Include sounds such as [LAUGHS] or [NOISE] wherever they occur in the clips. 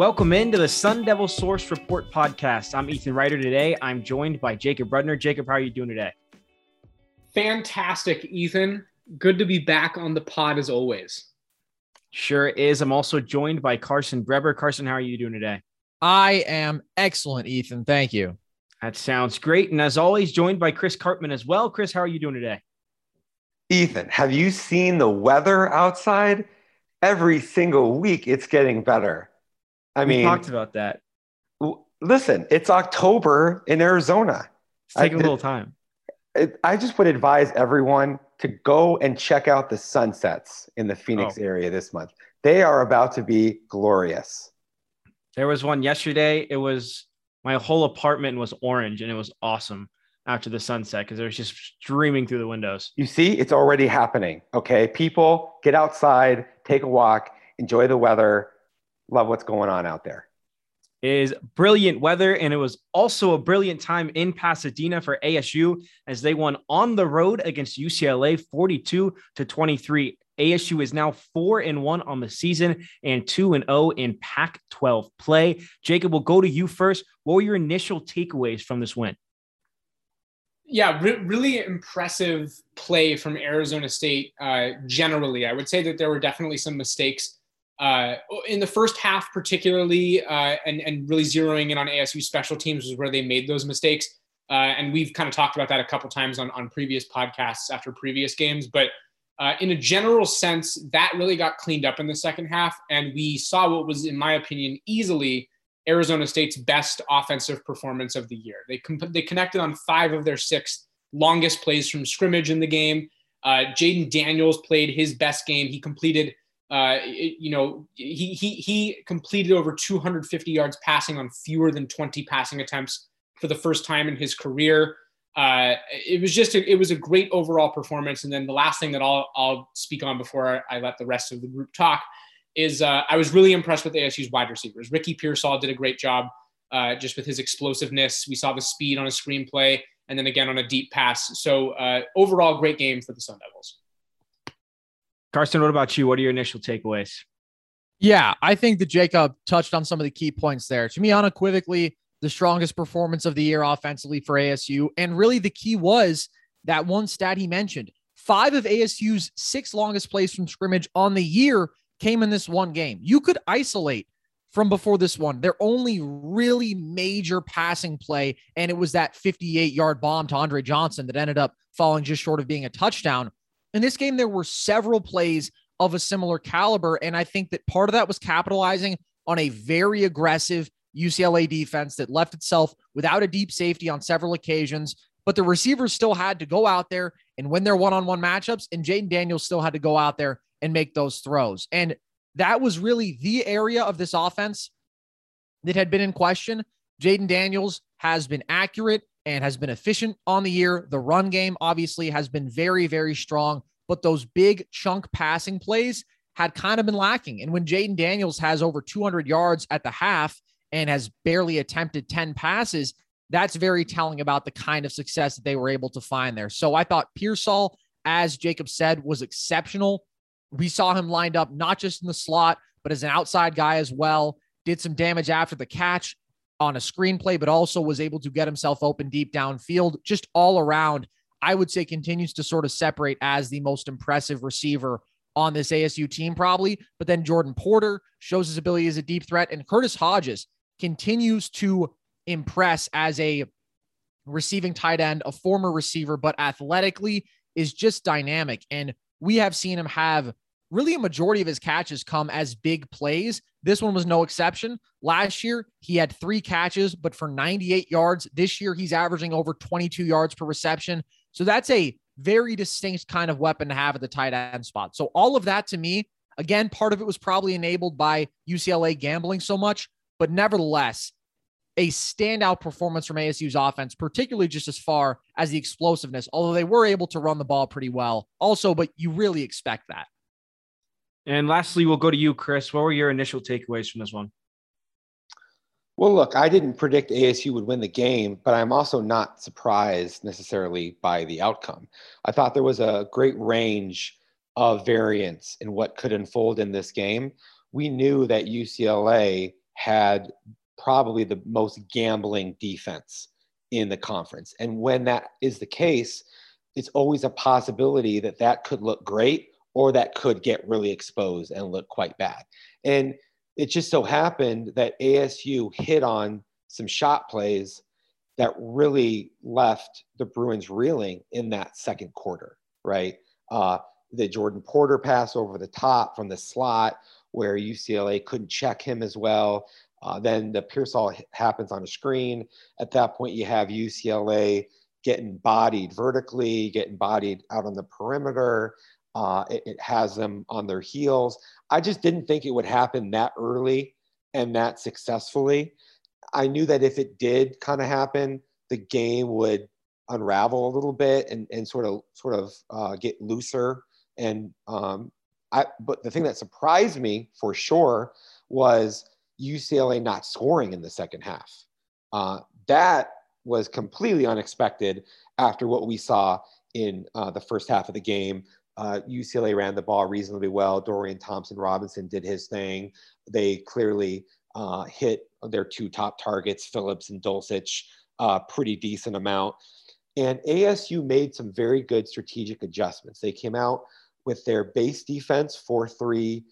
Welcome into the Sun Devil Source Report podcast. I'm Ethan Ryder today. I'm joined by Jacob Rudner. Jacob, how are you doing today? Fantastic, Ethan. Good to be back on the pod as always. Sure is. I'm also joined by Carson Breber. Carson, how are you doing today? I am excellent, Ethan. Thank you. That sounds great. And as always, joined by Chris Karpman as well. Chris, how are you doing today? Ethan, have you seen the weather outside? Every single week, it's getting better. I we mean, talked about that. listen, it's October in Arizona. It's taking I a little time. It, I just would advise everyone to go and check out the sunsets in the Phoenix Oh. area this month. They are about to be glorious. There was one yesterday. It was my whole apartment was orange and it was awesome after the sunset because it was just streaming through the windows. You see, it's already happening. Okay. People get outside, take a walk, enjoy the weather, love what's going on out there. Is brilliant weather, and it was also a brilliant time in Pasadena for ASU as they won on the road against UCLA 42 to 23. ASU is now 4 and 1 on the season and 2 and 0 in Pac 12 play. Jacob, we'll go to you first. What were your initial takeaways from this win? Yeah, re- really impressive play from Arizona State. Uh, generally, I would say that there were definitely some mistakes uh, in the first half, particularly, uh, and and really zeroing in on ASU special teams was where they made those mistakes. Uh, and we've kind of talked about that a couple times on on previous podcasts after previous games, but. Uh, in a general sense, that really got cleaned up in the second half, and we saw what was, in my opinion, easily Arizona State's best offensive performance of the year. They comp- they connected on five of their six longest plays from scrimmage in the game. Uh, Jayden Daniels played his best game. He completed, uh, it- you know, he he he completed over 250 yards passing on fewer than 20 passing attempts for the first time in his career. Uh, it was just a, it was a great overall performance. And then the last thing that I'll I'll speak on before I let the rest of the group talk is uh, I was really impressed with ASU's wide receivers. Ricky Pearsall did a great job uh, just with his explosiveness. We saw the speed on a screenplay and then again on a deep pass. So uh, overall, great game for the Sun Devils. Carson, what about you? What are your initial takeaways? Yeah, I think that Jacob touched on some of the key points there. To me, unequivocally, the strongest performance of the year offensively for ASU. And really, the key was that one stat he mentioned five of ASU's six longest plays from scrimmage on the year came in this one game. You could isolate from before this one their only really major passing play, and it was that 58 yard bomb to Andre Johnson that ended up falling just short of being a touchdown. In this game, there were several plays of a similar caliber. And I think that part of that was capitalizing on a very aggressive UCLA defense that left itself without a deep safety on several occasions. But the receivers still had to go out there and win their one on one matchups. And Jayden Daniels still had to go out there and make those throws. And that was really the area of this offense that had been in question. Jayden Daniels has been accurate and has been efficient on the year. The run game obviously has been very, very strong, but those big chunk passing plays had kind of been lacking. And when Jayden Daniels has over 200 yards at the half and has barely attempted 10 passes, that's very telling about the kind of success that they were able to find there. So I thought Pearsall, as Jacob said, was exceptional. We saw him lined up not just in the slot, but as an outside guy as well. Did some damage after the catch on a screenplay, but also was able to get himself open deep downfield. Just all around, I would say continues to sort of separate as the most impressive receiver on this ASU team, probably. But then Geordon Porter shows his ability as a deep threat, and Curtis Hodges continues to impress as a receiving tight end, a former receiver, but athletically is just dynamic. And we have seen him have really a majority of his catches come as big plays. This one was no exception. Last year, he had three catches, but for 98 yards. This year, he's averaging over 22 yards per reception. So that's a very distinct kind of weapon to have at the tight end spot. So all of that to me, again, part of it was probably enabled by UCLA gambling so much, but nevertheless, a standout performance from ASU's offense, particularly just as far as the explosiveness, although they were able to run the ball pretty well also, but you really expect that. And lastly, we'll go to you, Chris. What were your initial takeaways from this one? Well, look, I didn't predict ASU would win the game, but I'm also not surprised necessarily by the outcome. I thought there was a great range of variance in what could unfold in this game. We knew that UCLA had probably the most gambling defense in the conference. And when that is the case, it's always a possibility that that could look great or that could get really exposed and look quite bad. And it just so happened that ASU hit on some shot plays that really left the Bruins reeling in that second quarter, right? Uh, the Geordon Porter pass over the top from the slot where UCLA couldn't check him as well. Uh, then the Pearsall happens on a screen. At that point, you have UCLA getting bodied vertically, getting bodied out on the perimeter. Uh, it, it, has them on their heels. I just didn't think it would happen that early and that successfully. I knew that if it did kind of happen, the game would unravel a little bit and, and sort of sort of uh, get looser. And um, I, but the thing that surprised me for sure was UCLA not scoring in the second half. Uh, that was completely unexpected after what we saw in uh, the first half of the game. Uh, UCLA ran the ball reasonably well. Dorian Thompson Robinson did his thing. They clearly uh, hit their two top targets, Philips and Dulcich, uh, pretty decent amount. And ASU made some very good strategic adjustments. They came out with their base defense 4 3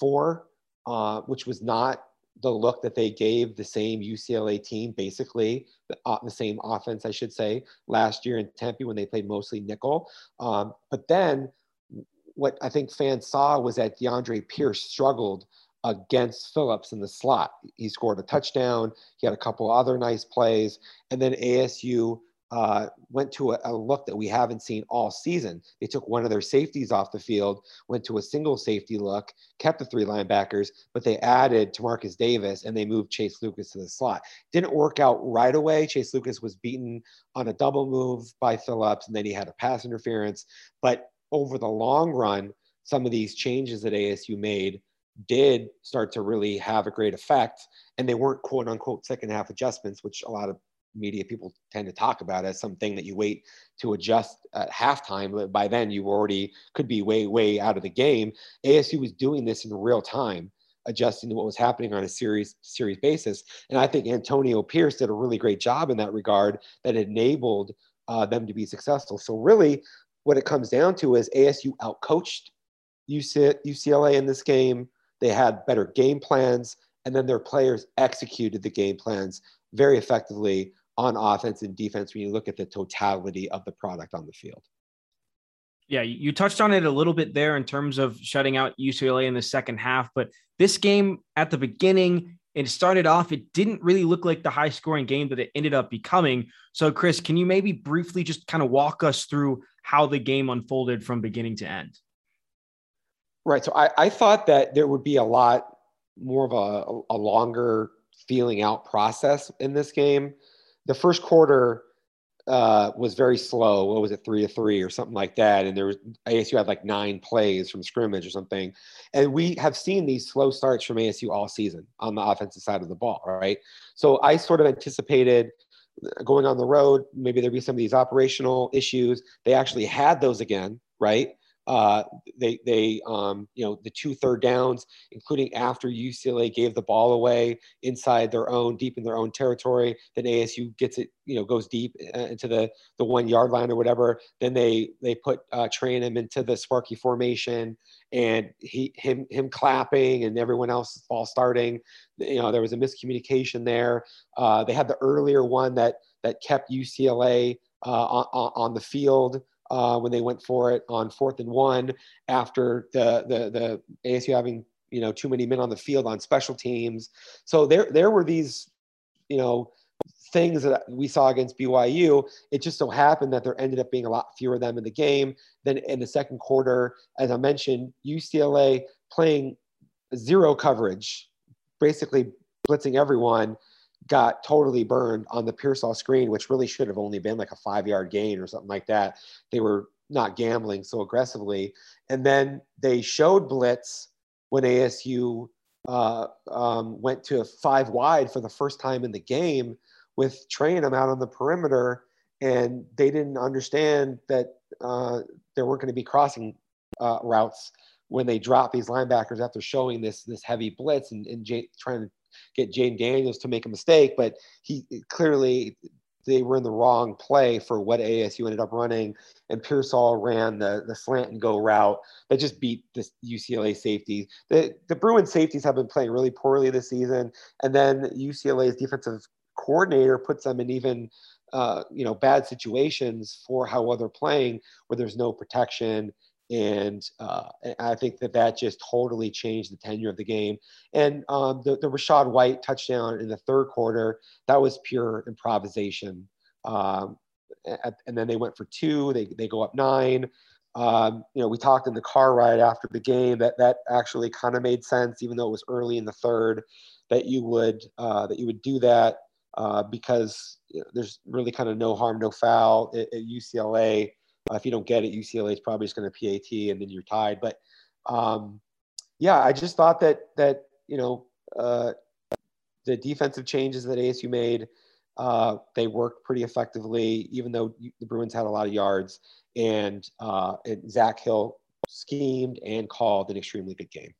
4, uh, which was not the look that they gave the same UCLA team, basically the, uh, the same offense, I should say, last year in Tempe when they played mostly nickel. Um, but then what I think fans saw was that DeAndre Pierce struggled against Philips in the slot. He scored a touchdown. He had a couple other nice plays, and then ASU uh, went to a, a, look that we haven't seen all season. They took one of their safeties off the field, went to a single safety look, kept the three linebackers, but they added Timarcus Davis and they moved Chase Lucas to the slot. Didn't work out right away. Chase Lucas was beaten on a double move by Philips, and then he had a pass interference. But over the long run, some of these changes that ASU made did start to really have a great effect. And they weren't quote unquote second half adjustments, which a lot of media people tend to talk about as something that you wait to adjust at halftime. But by then, you already could be way, way out of the game. ASU was doing this in real time, adjusting to what was happening on a series series basis. And I think Antonio Pierce did a really great job in that regard that enabled uh, them to be successful. So really, what it comes down to is ASU outcoached UCLA in this game. They had better game plans, and then their players executed the game plans very effectively on offense and defense when you look at the totality of the product on the field. Yeah, you touched on it a little bit there in terms of shutting out UCLA in the second half, but this game at the beginning, it started off, it didn't really look like the high scoring game that it ended up becoming. So, Chris, can you maybe briefly just kind of walk us through how the game unfolded from beginning to end? Right. So, I, I thought that there would be a lot more of a, a longer feeling out process in this game the first quarter uh, was very slow. What was it, three to three or something like that? And there was ASU had like nine plays from scrimmage or something. And we have seen these slow starts from ASU all season on the offensive side of the ball, right? So I sort of anticipated going on the road, maybe there'd be some of these operational issues. They actually had those again, right? Uh, they they um, you know the two third downs, including after UCLA gave the ball away inside their own deep in their own territory. Then ASU gets it you know goes deep uh, into the the one yard line or whatever. Then they they put uh, Trayanum into the Sparky formation, and he him him clapping and everyone else false starting. You know there was a miscommunication there. Uh, they had the earlier one that that kept UCLA uh, on, on the field uh, when they went for it on fourth and one after the the the ASU having you know too many men on the field on special teams. So there there were these you know things that we saw against BYU. It just so happened that there ended up being a lot fewer of them in the game. than in the second quarter, as I mentioned, UCLA playing zero coverage, basically blitzing everyone got totally burned on the Pearsall screen, which really should have only been like a five yard gain or something like that. They were not gambling so aggressively. And then they showed blitz when ASU uh, um, went to a five wide for the first time in the game with Trayanum out on the perimeter. And they didn't understand that uh, there weren't going to be crossing uh, routes when they dropped these linebackers after showing this this heavy blitz and, and J- trying to get Jane Daniels to make a mistake, but he clearly they were in the wrong play for what ASU ended up running. And Pearsall ran the, the slant and go route that just beat the UCLA safety. The, the Bruin safeties have been playing really poorly this season. And then UCLA's defensive coordinator puts them in even uh, you know bad situations for how well they're playing where there's no protection and uh, I think that that just totally changed the tenure of the game. And um, the, the Rachaad White touchdown in the third quarter, that was pure improvisation. Um, and then they went for two, they, they go up nine. Um, you know, we talked in the car ride after the game that that actually kind of made sense, even though it was early in the third, that you would uh, that you would do that uh, because you know, there's really kind of no harm, no foul at, at UCLA. If you don't get it, UCLA is probably just going to PAT and then you're tied. But um, yeah, I just thought that that you know uh, the defensive changes that ASU made uh, they worked pretty effectively, even though the Bruins had a lot of yards. And, uh, and Zak Hill schemed and called an extremely good game.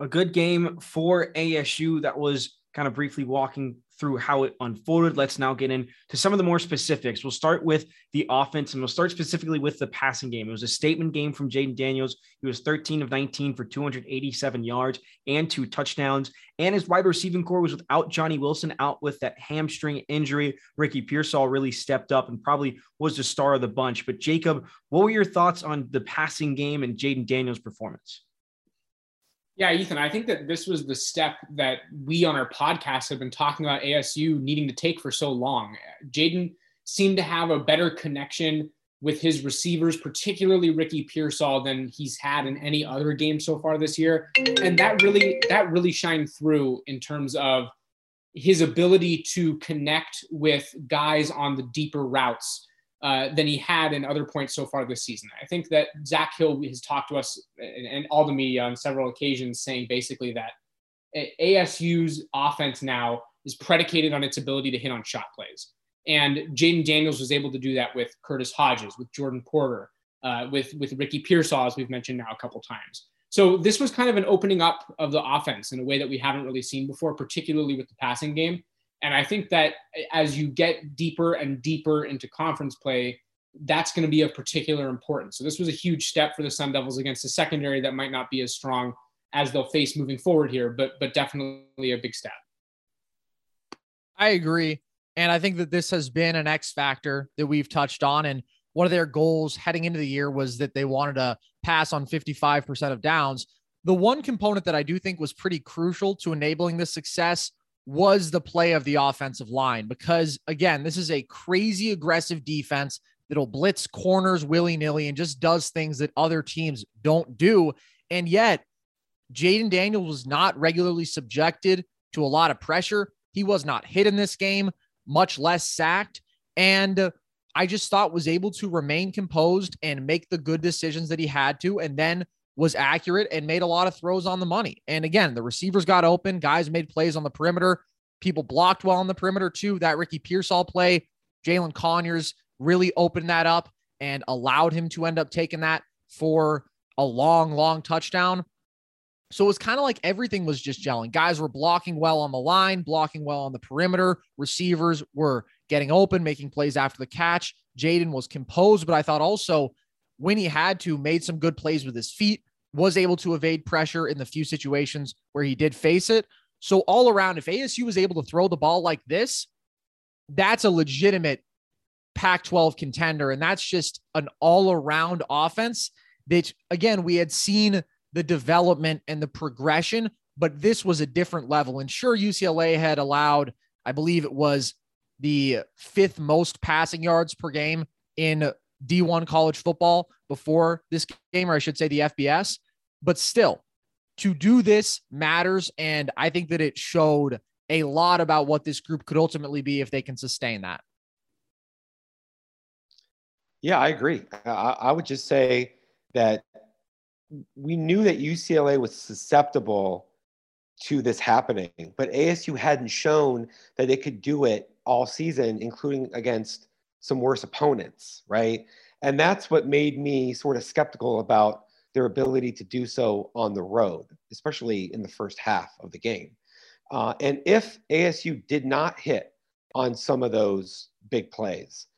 A good game for ASU that was kind of briefly walking through how it unfolded. Let's now get into some of the more specifics. We'll start with the offense and we'll start specifically with the passing game. It was a statement game from Jayden Daniels. He was 13 of 19 for 287 yards and two touchdowns. And his wide receiving core was without Johnny Wilson out with that hamstring injury. Ricky Pearsall really stepped up and probably was the star of the bunch. But Jacob, what were your thoughts on the passing game and Jayden Daniels' performance? Yeah, Ethan, I think that this was the step that we on our podcast have been talking about ASU needing to take for so long. Jayden seemed to have a better connection with his receivers, particularly Ricky Pearsall, than he's had in any other game so far this year. And that really that really shined through in terms of his ability to connect with guys on the deeper routes uh, than he had in other points so far this season. I think that Zak Hill has talked to us and, and all the media on several occasions saying basically that ASU's offense now is predicated on its ability to hit on shot plays. And Jayden Daniels was able to do that with Curtis Hodges, with Geordon Porter, uh, with, with Ricky Pearsall, as we've mentioned now a couple times. So this was kind of an opening up of the offense in a way that we haven't really seen before, particularly with the passing game. And I think that as you get deeper and deeper into conference play, that's going to be of particular importance. So this was a huge step for the Sun Devils against a secondary that might not be as strong as they'll face moving forward here, but but definitely a big step. I agree. And I think that this has been an X factor that we've touched on. And one of their goals heading into the year was that they wanted to pass on 55% of downs. The one component that I do think was pretty crucial to enabling this success was the play of the offensive line because again, this is a crazy aggressive defense that'll blitz corners willy nilly and just does things that other teams don't do. And yet, Jayden Daniels was not regularly subjected to a lot of pressure. He was not hit in this game, much less sacked. And I just thought was able to remain composed and make the good decisions that he had to. And then was accurate and made a lot of throws on the money. And again, the receivers got open, guys made plays on the perimeter. People blocked well on the perimeter too. That Ricky Pearsall play, Jalin Conyers really opened that up and allowed him to end up taking that for a long, long touchdown. So it was kind of like everything was just gelling. Guys were blocking well on the line, blocking well on the perimeter. Receivers were getting open, making plays after the catch. Jayden was composed, but I thought also when he had to, made some good plays with his feet, was able to evade pressure in the few situations where he did face it. So, all around, if ASU was able to throw the ball like this, that's a legitimate Pac 12 contender. And that's just an all around offense that, again, we had seen the development and the progression, but this was a different level. And sure, UCLA had allowed, I believe it was the fifth most passing yards per game in D1 college football before this game, or I should say the FBS. But still, to do this matters. And I think that it showed a lot about what this group could ultimately be if they can sustain that. Yeah, I agree. I, I would just say that we knew that UCLA was susceptible to this happening, but ASU hadn't shown that it could do it all season, including against some worse opponents, right? And that's what made me sort of skeptical about their ability to do so on the road, especially in the first half of the game. Uh, and if ASU did not hit on some of those big plays,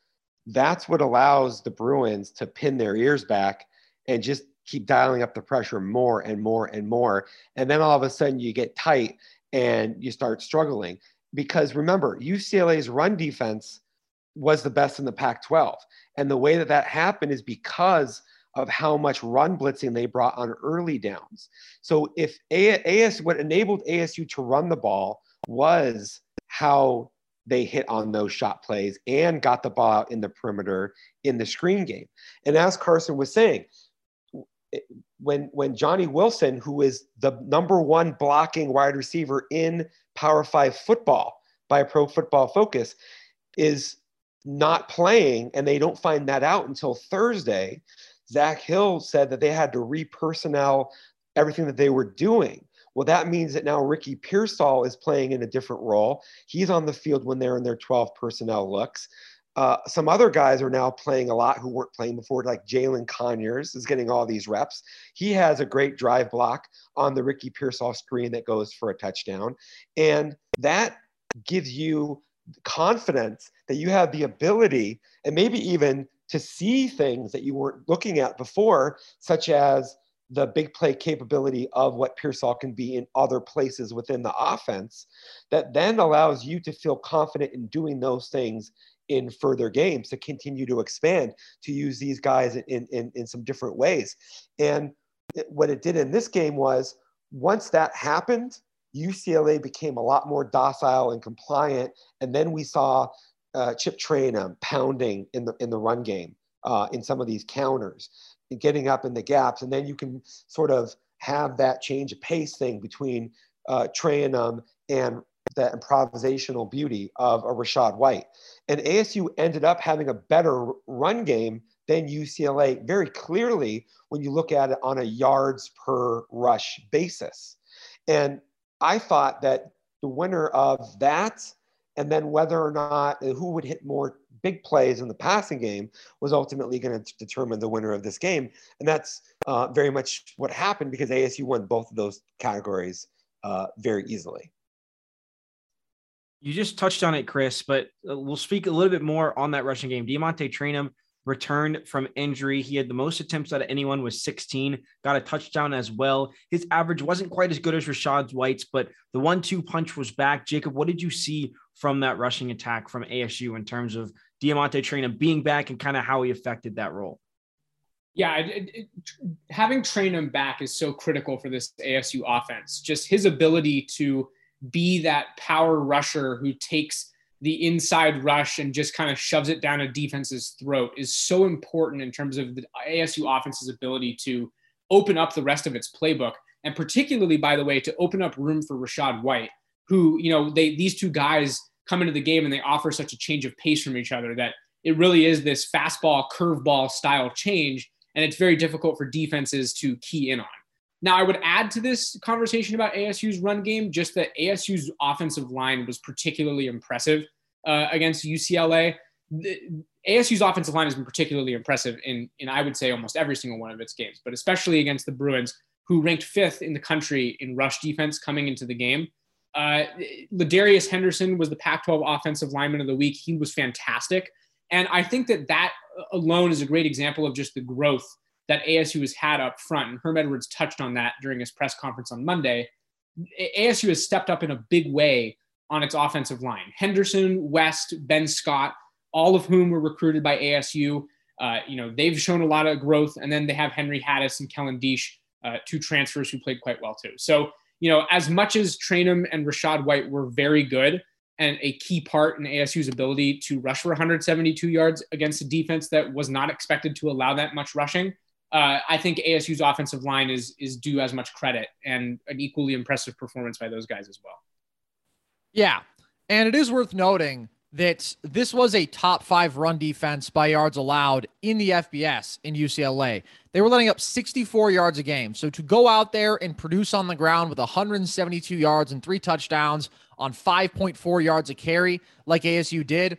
that's what allows the Bruins to pin their ears back and just keep dialing up the pressure more and more and more. And then all of a sudden you get tight and you start struggling. Because remember, UCLA's run defense was the best in the Pac 12. And the way that that happened is because of how much run blitzing they brought on early downs. So if AS, what enabled ASU to run the ball was how they hit on those shot plays and got the ball out in the perimeter in the screen game. And as Carson was saying, when when Johnny Wilson, who is the number one blocking wide receiver in Power Five football by Pro Football Focus, is not playing, and they don't find that out until Thursday. Zak Hill said that they had to repersonnel everything that they were doing. Well, that means that now Ricky Pearsall is playing in a different role. He's on the field when they're in their 12 personnel looks. Uh, some other guys are now playing a lot who weren't playing before, like Jalin Conyers is getting all these reps. He has a great drive block on the Ricky Pearsall screen that goes for a touchdown. And that gives you confidence that you have the ability and maybe even to see things that you weren't looking at before, such as the big play capability of what Pearsall can be in other places within the offense, that then allows you to feel confident in doing those things in further games to continue to expand, to use these guys in, in, in some different ways. And what it did in this game was once that happened, UCLA became a lot more docile and compliant. And then we saw uh, Chip Trayanum pounding in the in the run game uh, in some of these counters, getting up in the gaps, and then you can sort of have that change of pace thing between uh, Trayanum and that improvisational beauty of a Rachaad White. And ASU ended up having a better run game than UCLA very clearly when you look at it on a yards per rush basis. And I thought that the winner of that and then whether or not uh, who would hit more big plays in the passing game was ultimately going to determine the winner of this game. And that's uh, very much what happened because ASU won both of those categories uh, very easily. You just touched on it, Chris, but uh, we'll speak a little bit more on that rushing game. DeaMonte Trayanum returned from injury. He had the most attempts out of anyone was 16, got a touchdown as well. His average wasn't quite as good as Rachaad White's, but the one-two punch was back. Jacob, what did you see from that rushing attack from ASU in terms of DeaMonte Trayanum being back and kind of how he affected that role? Yeah, it, it, having Trayanum back is so critical for this ASU offense. Just his ability to be that power rusher who takes – the inside rush and just kind of shoves it down a defense's throat is so important in terms of the ASU offense's ability to open up the rest of its playbook. And particularly, by the way, to open up room for Rachaad White, who, you know, they these two guys come into the game and they offer such a change of pace from each other that it really is this fastball, curveball style change. And it's very difficult for defenses to key in on. Now, I would add to this conversation about ASU's run game just that ASU's offensive line was particularly impressive uh, against UCLA. The, ASU's offensive line has been particularly impressive in, in, I would say, almost every single one of its games, but especially against the Bruins, who ranked fifth in the country in rush defense coming into the game. Uh, Ladarius Henderson was the Pac 12 Offensive Lineman of the Week. He was fantastic. And I think that that alone is a great example of just the growth that ASU has had up front. And Herm Edwards touched on that during his press conference on Monday. ASU has stepped up in a big way on its offensive line. Henderson, West, Ben Scott, all of whom were recruited by ASU. Uh, you know, they've shown a lot of growth. And then they have Henry Hattis and Kellen Diesch, uh, two transfers who played quite well too. So, you know, as much as Trayanum and Rachaad White were very good and a key part in ASU's ability to rush for 172 yards against a defense that was not expected to allow that much rushing, uh, I think ASU's offensive line is is due as much credit and an equally impressive performance by those guys as well. Yeah, and it is worth noting that this was a top five run defense by yards allowed in the FBS in UCLA. They were letting up 64 yards a game. So to go out there and produce on the ground with 172 yards and three touchdowns on 5.4 yards a carry, like ASU did,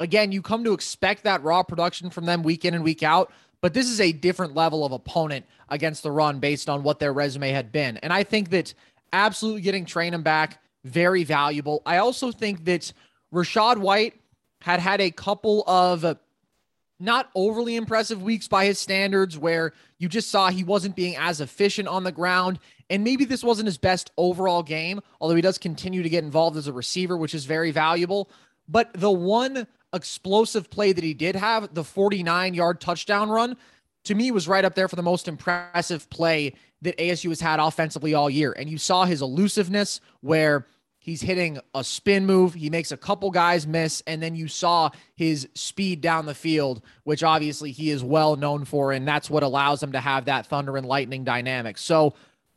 again, you come to expect that raw production from them week in and week out. But this is a different level of opponent against the run based on what their resume had been. And I think that absolutely getting Trayanum back, very valuable. I also think that Rachaad White had had a couple of not overly impressive weeks by his standards where you just saw he wasn't being as efficient on the ground. And maybe this wasn't his best overall game, although he does continue to get involved as a receiver, which is very valuable. But the one explosive play that he did have, the 49 yard touchdown run, to me was right up there for the most impressive play that ASU has had offensively all year. And you saw his elusiveness where He's hitting a spin move. He makes a couple guys miss. And then you saw his speed down the field, which obviously he is well known for. And that's what allows him to have that thunder and lightning dynamic. So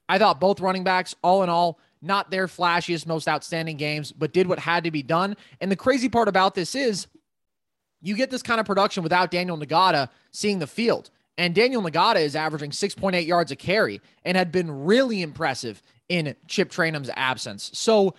I thought both running backs, all in all, not their flashiest, most outstanding games, but did what had to be done. And the crazy part about this is you get this kind of production without Daniyel Ngata seeing the field. And Daniyel Ngata is averaging 6.8 yards a carry and had been really impressive in Chip Trayanum's absence. So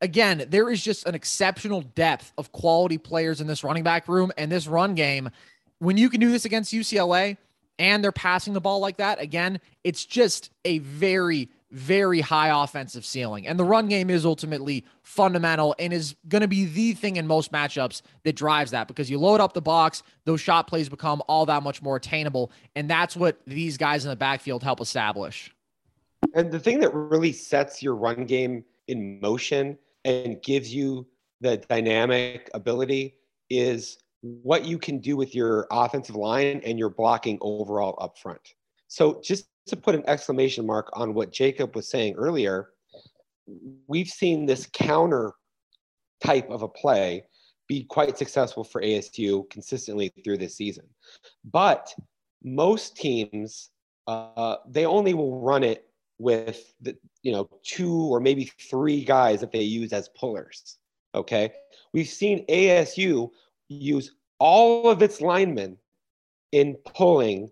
again, there is just an exceptional depth of quality players in this running back room and this run game. When you can do this against UCLA and they're passing the ball like that, again, it's just a very, very high offensive ceiling. And the run game is ultimately fundamental and is going to be the thing in most matchups that drives that because you load up the box, those shot plays become all that much more attainable. And that's what these guys in the backfield help establish. And the thing that really sets your run game in motion and gives you the dynamic ability is what you can do with your offensive line and your blocking overall up front. So just to put an exclamation mark on what Jacob was saying earlier, we've seen this counter type of a play be quite successful for ASU consistently through this season. But most teams, uh, they only will run it with the, you know two or maybe three guys that they use as pullers. Okay, we've seen ASU use all of its linemen in pulling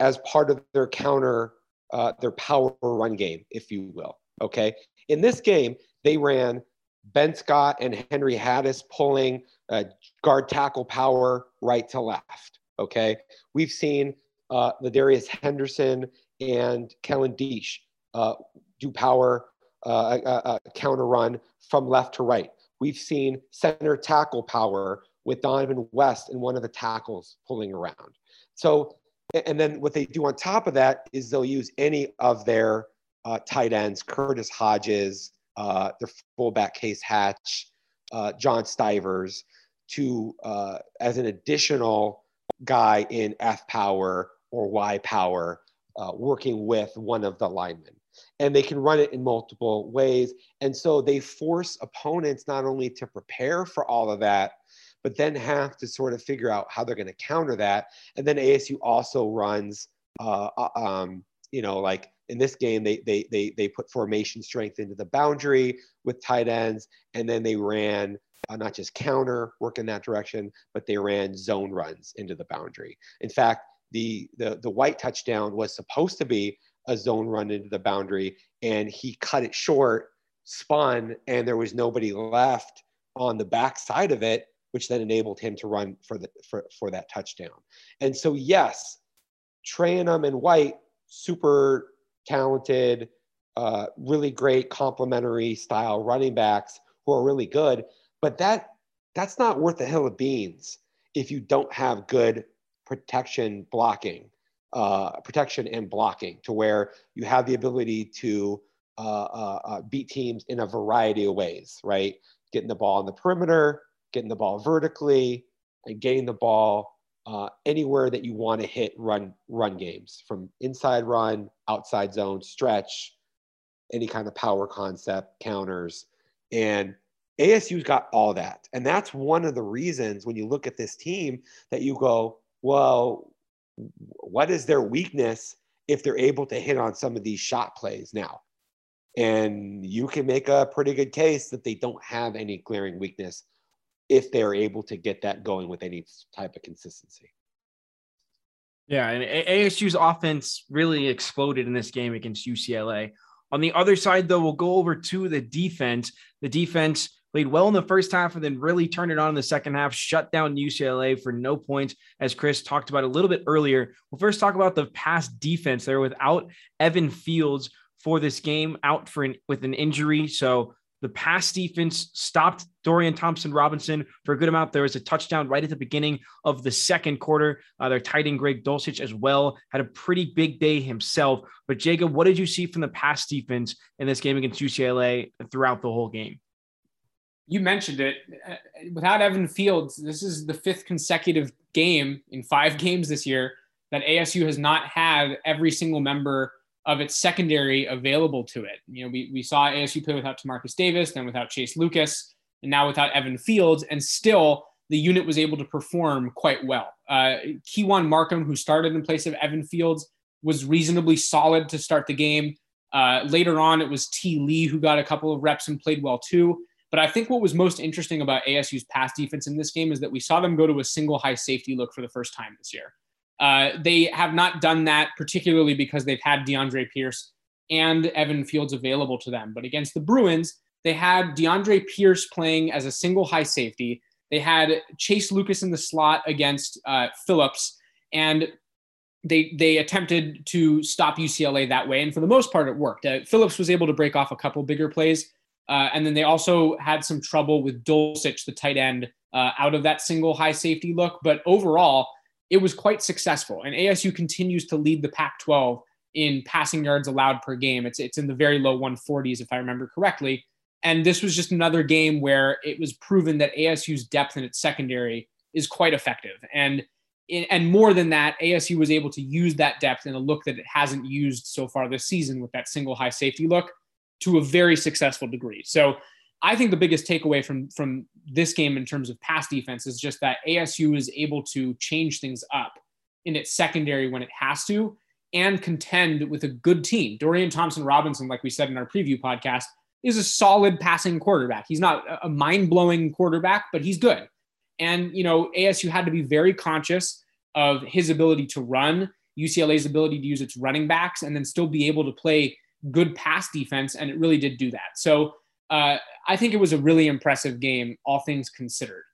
as part of their counter, uh, their power run game, if you will. Okay, in this game they ran Ben Scott and Henry Hattis pulling uh, guard tackle power right to left. Okay, we've seen uh, Darius Henderson and Kellen Diesch uh, do power uh, counter run from left to right. We've seen center tackle power with Dohnovan West and one of the tackles pulling around. So, and then what they do on top of that is they'll use any of their uh, tight ends, Curtis Hodges, uh, their fullback Case Hatch, uh, John Stivers, to uh, as an additional guy in F power or Y power uh, working with one of the linemen. And they can run it in multiple ways. And so they force opponents not only to prepare for all of that, but then have to sort of figure out how they're going to counter that. And then ASU also runs, uh, uh, um, you know, like in this game, they, they, they, they put formation strength into the boundary with tight ends, and then they ran uh, not just counter work in that direction, but they ran zone runs into the boundary. In fact, the the the white touchdown was supposed to be a zone run into the boundary and he cut it short spun and there was nobody left on the back side of it which then enabled him to run for the for, for that touchdown and so yes Trayanum and White super talented uh, really great complementary style running backs who are really good but that that's not worth a hill of beans if you don't have good protection blocking, uh, protection and blocking, to where you have the ability to uh, uh, uh, beat teams in a variety of ways, right? Getting the ball on the perimeter, getting the ball vertically, and getting the ball uh, anywhere that you want to hit run run games, from inside run, outside zone, stretch, any kind of power concept, counters, and ASU's got all that. And that's one of the reasons when you look at this team that you go, well, what is their weakness if they're able to hit on some of these shot plays now? And you can make a pretty good case that they don't have any glaring weakness if they're able to get that going with any type of consistency. Yeah, and ASU's offense really exploded in this game against UCLA. On the other side, though, we'll go over to the defense. The defense played well in the first half and then really turned it on in the second half, shut down UCLA for no points, as Chris talked about a little bit earlier. We'll first talk about the pass defense. They're without Evan Fields for this game, out for an, with an injury. So the pass defense stopped Dorian Thompson Robinson for a good amount. There was a touchdown right at the beginning of the second quarter. Uh, their tight end Greg Dulcich as well had a pretty big day himself. But Jacob, what did you see from the pass defense in this game against UCLA throughout the whole game? You mentioned it. Uh, without Evan Fields, this is the fifth consecutive game in five [LAUGHS] games this year that ASU has not had every single member of its secondary available to it. You know, we, we saw ASU play without Timarcus Davis, then without Chase Lucas, and now without Evan Fields, and still the unit was able to perform quite well. Uh, Keyjuan Markham, who started in place of Evan Fields, was reasonably solid to start the game. Uh, later on, it was T. Lee who got a couple of reps and played well too. But I think what was most interesting about ASU's pass defense in this game is that we saw them go to a single high safety look for the first time this year. Uh, they have not done that, particularly because they've had DeAndre Pierce and Evan Fields available to them. But against the Bruins, they had DeAndre Pierce playing as a single high safety. They had Chase Lucas in the slot against uh, Philips, and they they attempted to stop UCLA that way. And for the most part, it worked. Uh, Philips was able to break off a couple bigger plays, uh, and then they also had some trouble with Dulcich, the tight end, uh, out of that single high safety look. But overall, it was quite successful. And ASU continues to lead the Pac 12 in passing yards allowed per game. It's, it's in the very low 140s, if I remember correctly. And this was just another game where it was proven that ASU's depth in its secondary is quite effective. And and more than that, ASU was able to use that depth in a look that it hasn't used so far this season with that single high safety look to a very successful degree. So I think the biggest takeaway from from this game in terms of pass defense is just that ASU is able to change things up in its secondary when it has to and contend with a good team. Dorian Thompson Robinson, like we said in our preview podcast, is a solid passing quarterback. He's not a mind blowing quarterback, but he's good. And, you know, ASU had to be very conscious of his ability to run, UCLA's ability to use its running backs, and then still be able to play good pass defense. And it really did do that. So uh, I think it was a really impressive game, all things considered.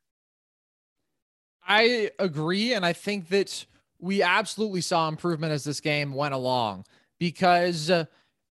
I agree. And I think that we absolutely saw improvement as this game went along because uh,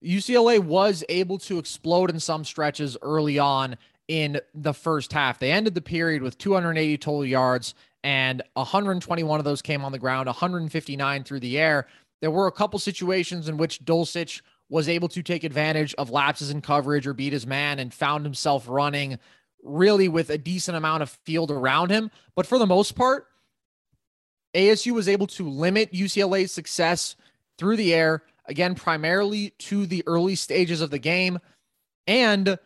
UCLA was able to explode in some stretches early on in the first half. They ended the period with 280 total yards, and 121 of those came on the ground, 159 through the air. There were a couple situations in which Dulcich was able to take advantage of lapses in coverage or beat his man and found himself running really with a decent amount of field around him. But for the most part, ASU was able to limit UCLA's success through the air, again, primarily to the early stages of the game. And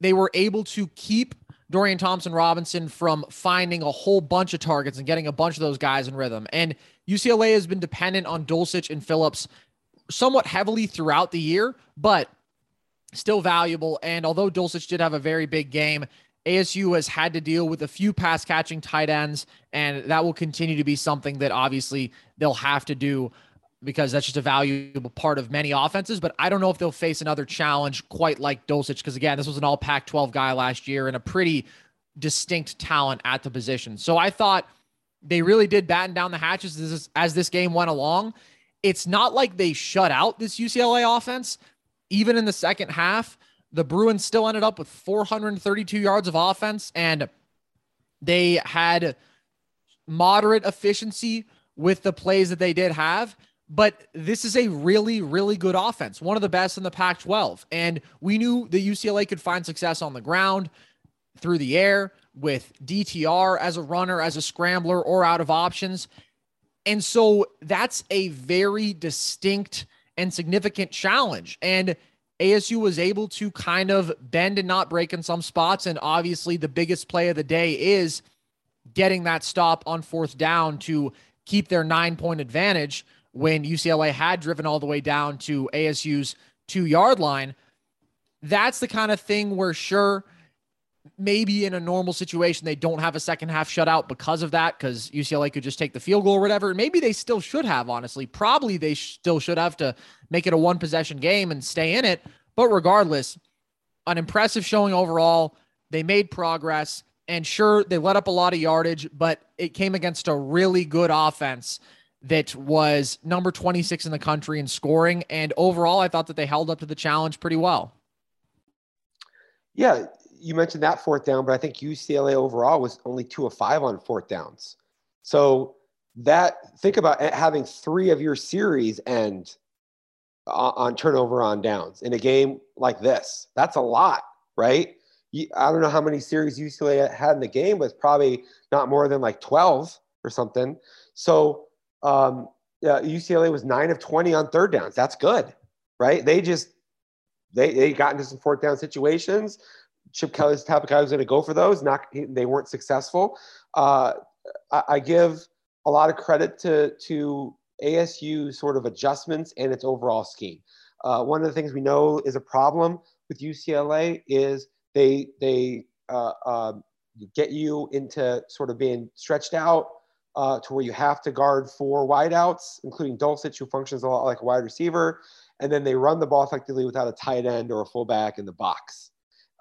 they were able to keep Dorian Thompson Robinson from finding a whole bunch of targets and getting a bunch of those guys in rhythm. And UCLA has been dependent on Dulcich and Philips somewhat heavily throughout the year, but still valuable. And although Dulcich did have a very big game, ASU has had to deal with a few pass catching tight ends, and that will continue to be something that obviously they'll have to do because that's just a valuable part of many offenses. But I don't know if they'll face another challenge quite like Dulcich, because again, this was an all Pac 12 guy last year and a pretty distinct talent at the position. So I thought they really did batten down the hatches as, as this game went along it's not like they shut out this UCLA offense. Even in the second half, the Bruins still ended up with 432 yards of offense and they had moderate efficiency with the plays that they did have. But this is a really, really good offense, one of the best in the Pac 12. And we knew that UCLA could find success on the ground, through the air, with DTR as a runner, as a scrambler, or out of options. And so that's a very distinct and significant challenge. And ASU was able to kind of bend and not break in some spots. And obviously, the biggest play of the day is getting that stop on fourth down to keep their nine point advantage when UCLA had driven all the way down to ASU's two yard line. That's the kind of thing where, sure, maybe in a normal situation they don't have a second half shutout because of that because ucla could just take the field goal or whatever maybe they still should have honestly probably they still should have to make it a one possession game and stay in it but regardless an impressive showing overall They made progress. And sure, they let up a lot of yardage, but it came against a really good offense that was number 26 in the country in scoring. And overall, I thought that they held up to the challenge pretty well. Yeah, you mentioned that fourth down, but I think UCLA overall was only two of five on fourth downs. So that think about having three of your series end on turnover on downs in a game like this. That's a lot, right? I don't know how many series UCLA had in the game, but it's probably not more than like 12 or something. So um, uh, UCLA was nine of 20 on third downs. That's good, right? They just they they got into some fourth down situations. Chip Kelly's type of guy was going to go for those. Not they weren't successful. Uh, I, I, give a lot of credit to to ASU sort of adjustments and its overall scheme. Uh, one of the things we know is a problem with UCLA is they they uh, uh, get you into sort of being stretched out uh, to where you have to guard four wideouts, including Dulcich, who functions a lot like a wide receiver, and then they run the ball effectively without a tight end or a fullback in the box.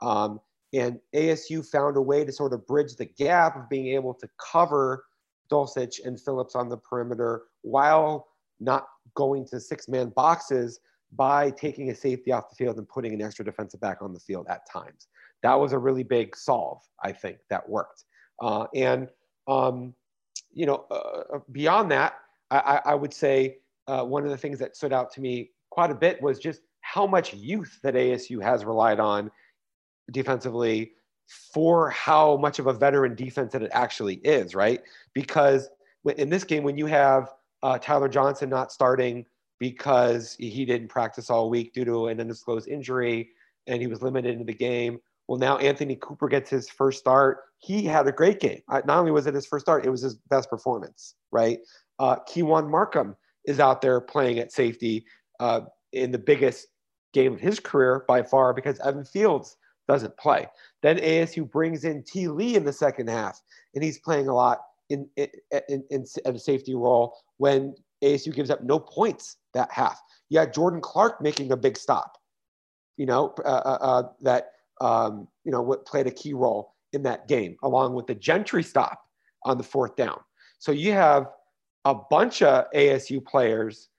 Um, and ASU found a way to sort of bridge the gap of being able to cover Dulcich and Philips on the perimeter while not going to six man boxes by taking a safety off the field and putting an extra defensive back on the field at times. That was a really big solve, I think, that worked. Uh, and um, you know, uh, uh, beyond that, I, I would say uh, one of the things that stood out to me quite a bit was just how much youth that ASU has relied on defensively for how much of a veteran defense that it actually is, right? Because in this game, when you have uh, Tyler Johnson not starting because he didn't practice all week due to an undisclosed injury and he was limited in the game, well, now Anthony Cooper gets his first start. He had a great game. Not only was it his first start, it was his best performance, right? Uh, Keon Markham is out there playing at safety uh, in the biggest game of his career by far because Evan Fields doesn't play. Then ASU brings in T. Lee in the second half, and he's playing a lot in, in, in, in, a safety role when ASU gives up no points that half. You had Jordan Clark making a big stop, you know, uh, uh, uh that um, you know, what played a key role in that game, along with the Gentry stop on the fourth down. So you have a bunch of ASU players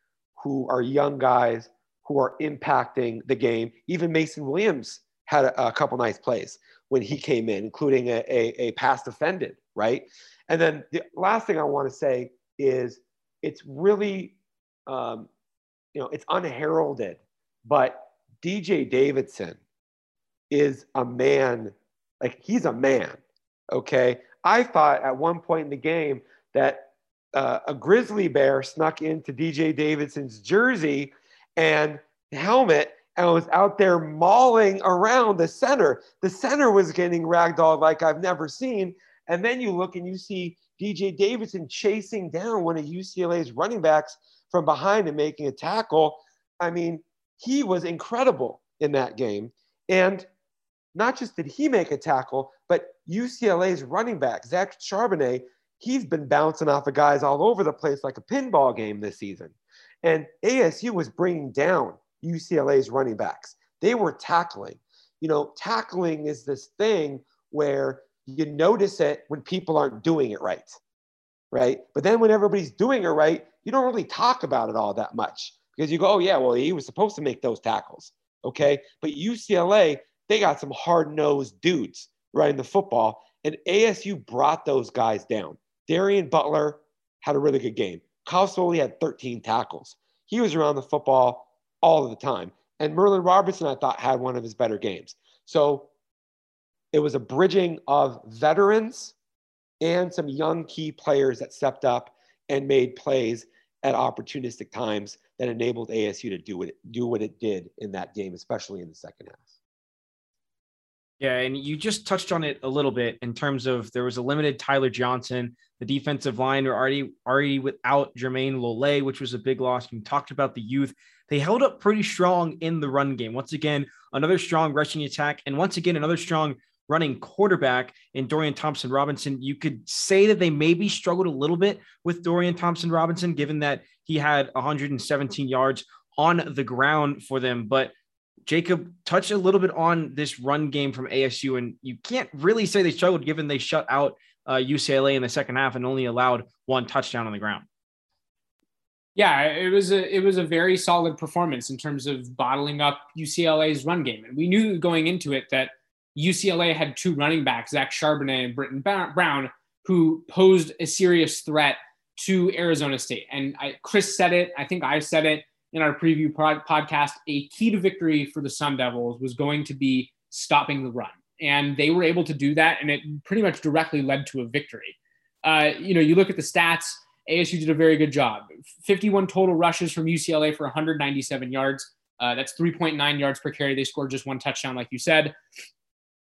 who are young guys who are impacting the game. Even Mason Williams had a, a couple nice plays when he came in, including a, a, a pass defended, right? And then the last thing I want to say is it's really, um, you know, it's unheralded, but DJ Davidson is a man, like he's a man. Okay. I thought at one point in the game that uh, a grizzly bear snuck into DJ Davidson's jersey and helmet and was out there mauling around the center. The center was getting ragdolled like I've never seen. And then you look and you see DJ Davidson chasing down one of UCLA's running backs from behind and making a tackle. I mean, he was incredible in that game. And not just did he make a tackle, but UCLA's running back, Zach Charbonnet, he's been bouncing off of guys all over the place like a pinball game this season. And ASU was bringing down UCLA's running backs. They were tackling. You know, tackling is this thing where you notice it when people aren't doing it right, right? But then when everybody's doing it right, you don't really talk about it all that much because you go, oh, yeah, well, he was supposed to make those tackles. Okay. But UCLA, they got some hard nosed dudes running the football, and ASU brought those guys down. Darien Butler had a really good game. Kyle Soelle had 13 tackles. He was around the football all of the time. And Merlin Robertson, I thought, had one of his better games. So it was a bridging of veterans and some young key players that stepped up and made plays at opportunistic times that enabled ASU to do what it, do what it did in that game, especially in the second half. Yeah, and you just touched on it a little bit in terms of there was a limited Tyler Johnson. The defensive line were already already without Jermayne Lole, which was a big loss. You talked about the youth. They held up pretty strong in the run game. Once again, another strong rushing attack, and once again, another strong running quarterback in Dorian Thompson Robinson. You could say that they maybe struggled a little bit with Dorian Thompson Robinson, given that he had 117 yards on the ground for them. But Jacob, touched a little bit on this run game from ASU, and you can't really say they struggled given they shut out uh, UCLA in the second half and only allowed one touchdown on the ground. Yeah, it was a it was a very solid performance in terms of bottling up UCLA's run game, and we knew going into it that UCLA had two running backs, Zach Charbonnet and Brittain Brown, who posed a serious threat to Arizona State. And I, Chris said it. I think I said it in our preview pod, podcast. A key to victory for the Sun Devils was going to be stopping the run, and they were able to do that, and it pretty much directly led to a victory. Uh, you know, you look at the stats ASU did a very good job. 51 total rushes from UCLA for 197 yards. Uh, that's 3.9 yards per carry. They scored just one touchdown, like you said.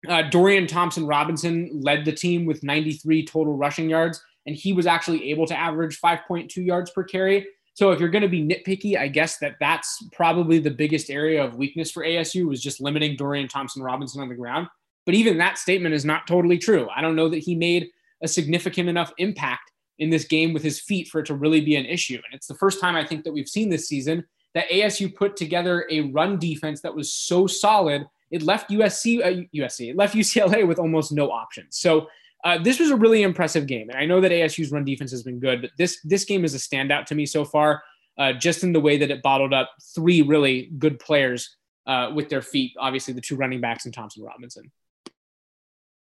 Uh, Dorian Thompson Robinson led the team with 93 total rushing yards, and he was actually able to average 5.2 yards per carry. So if you're going to be nitpicky, I guess that that's probably the biggest area of weakness for ASU was just limiting Dorian Thompson Robinson on the ground. But even that statement is not totally true. I don't know that he made a significant enough impact in this game with his feet for it to really be an issue. And it's the first time I think that we've seen this season that ASU put together a run defense that was so solid it left USC uh, USC it left UCLA with almost no options. So uh, this was a really impressive game, and I know that ASU's run defense has been good, but this this game is a standout to me so far, uh, just in the way that it bottled up three really good players uh, with their feet. Obviously, the two running backs and Thompson Robinson.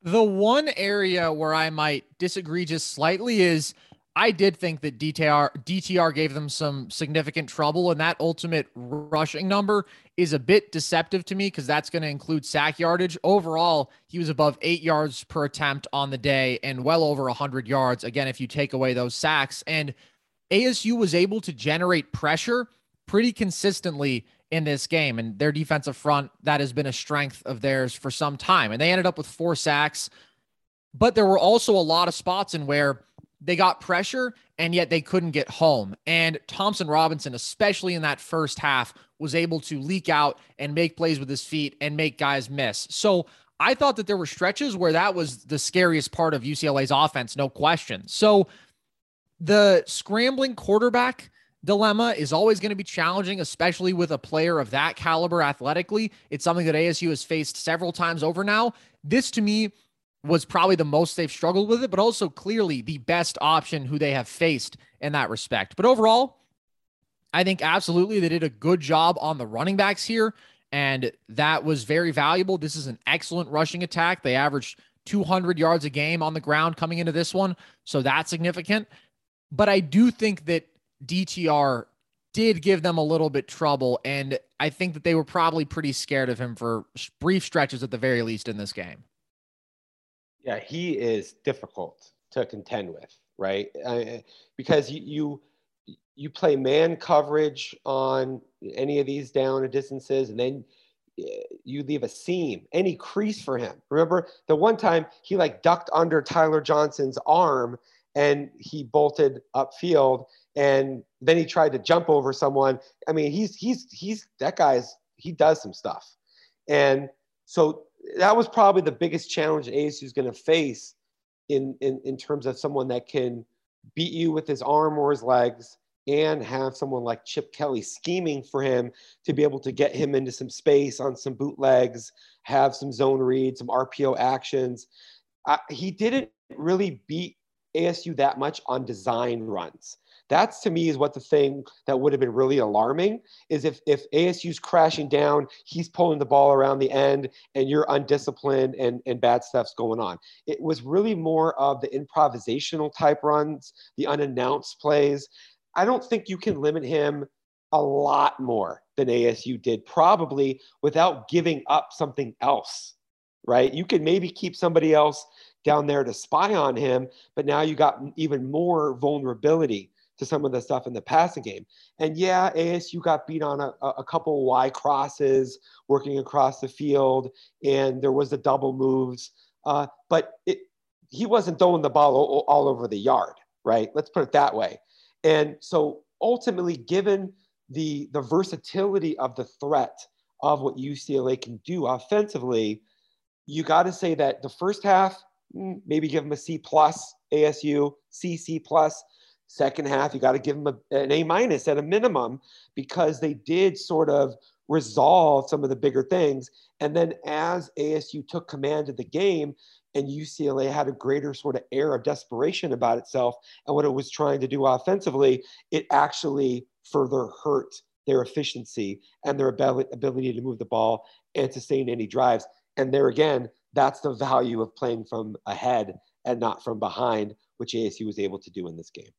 The one area where I might disagree just slightly is I did think that DTR DTR gave them some significant trouble, and that ultimate rushing number is a bit deceptive to me because that's going to include sack yardage. Overall, he was above eight yards per attempt on the day and well over 100 yards. Again, if you take away those sacks, and ASU was able to generate pressure pretty consistently in this game. And their defensive front, that has been a strength of theirs for some time. And they ended up with four sacks. But there were also a lot of spots in where they got pressure and yet they couldn't get home. And Thompson Robinson, especially in that first half, was able to leak out and make plays with his feet and make guys miss. So I thought that there were stretches where that was the scariest part of UCLA's offense, no question. So the scrambling quarterback dilemma is always going to be challenging, especially with a player of that caliber athletically. It's something that ASU has faced several times over now. This to me was probably the most they've struggled with it, but also clearly the best option who they have faced in that respect. But overall, I think absolutely they did a good job on the running backs here, and that was very valuable. This is an excellent rushing attack. They averaged 200 yards a game on the ground coming into this one, so that's significant. But I do think that DTR did give them a little bit trouble, and I think that they were probably pretty scared of him for brief stretches at the very least in this game. Yeah, he is difficult to contend with, right? Because you, you you play man coverage on any of these down distances, and then uh, you leave a seam, any crease for him. Remember the one time he like ducked under Tyler Johnson's arm and he bolted upfield, and then he tried to jump over someone. I mean, he's he's he's that guy's he does some stuff, and so that was probably the biggest challenge ASU is going to face in, in, in terms of someone that can beat you with his arm or his legs and have someone like Chip Kelly scheming for him to be able to get him into some space on some bootlegs, have some zone reads, some RPO actions. Uh, he didn't really beat ASU that much on design runs. That's to me is what the thing that would have been really alarming is if if ASU's crashing down, he's pulling the ball around the end, and you're undisciplined and and bad stuff's going on. It was really more of the improvisational type runs, the unannounced plays. I don't think you can limit him a lot more than ASU did, probably without giving up something else, right? You can maybe keep somebody else down there to spy on him, but now you got even more vulnerability to some of the stuff in the passing game. And yeah, ASU got beat on a, a couple Y crosses working across the field, and there was the double moves. Uh, but it, he wasn't throwing the ball all, all over the yard, right? Let's put it that way. And so ultimately, given the the versatility of the threat of what UCLA can do offensively, you got to say that the first half, mm, maybe give them a C plus, ASU, C, C plus. Second half, you got to give them a, an A minus at a minimum because they did sort of resolve some of the bigger things. And then as ASU took command of the game and UCLA had a greater sort of air of desperation about itself and what it was trying to do offensively, it actually further hurt their efficiency and their ability to move the ball and sustain any drives. And there again, that's the value of playing from ahead and not from behind, which ASU was able to do in this game.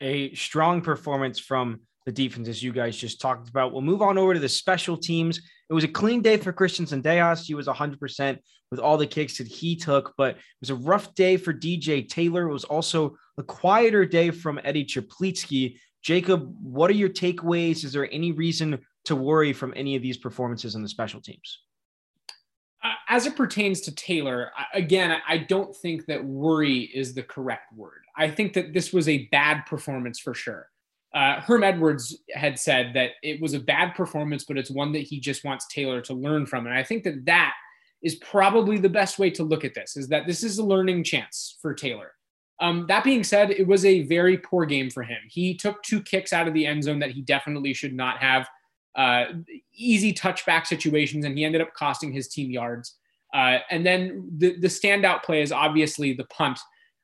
A strong performance from the defense, as you guys just talked about. We'll move on over to the special teams. It was a clean day for Christian Zendejas. He was 100% with all the kicks that he took, but it was a rough day for DJ Taylor. It was also a quieter day from Eddie Czaplicki. Jacob, what are your takeaways? Is there any reason to worry from any of these performances in the special teams? As it pertains to Taylor, again, I don't think that worry is the correct word. I think that this was a bad performance for sure. Uh, Herm Edwards had said that it was a bad performance, but it's one that he just wants Taylor to learn from. And I think that that is probably the best way to look at this is that this is a learning chance for Taylor. Um, that being said, it was a very poor game for him. He took two kicks out of the end zone that he definitely should not have uh, easy touchback situations, and he ended up costing his team yards. Uh, and then the, the standout play is obviously the punt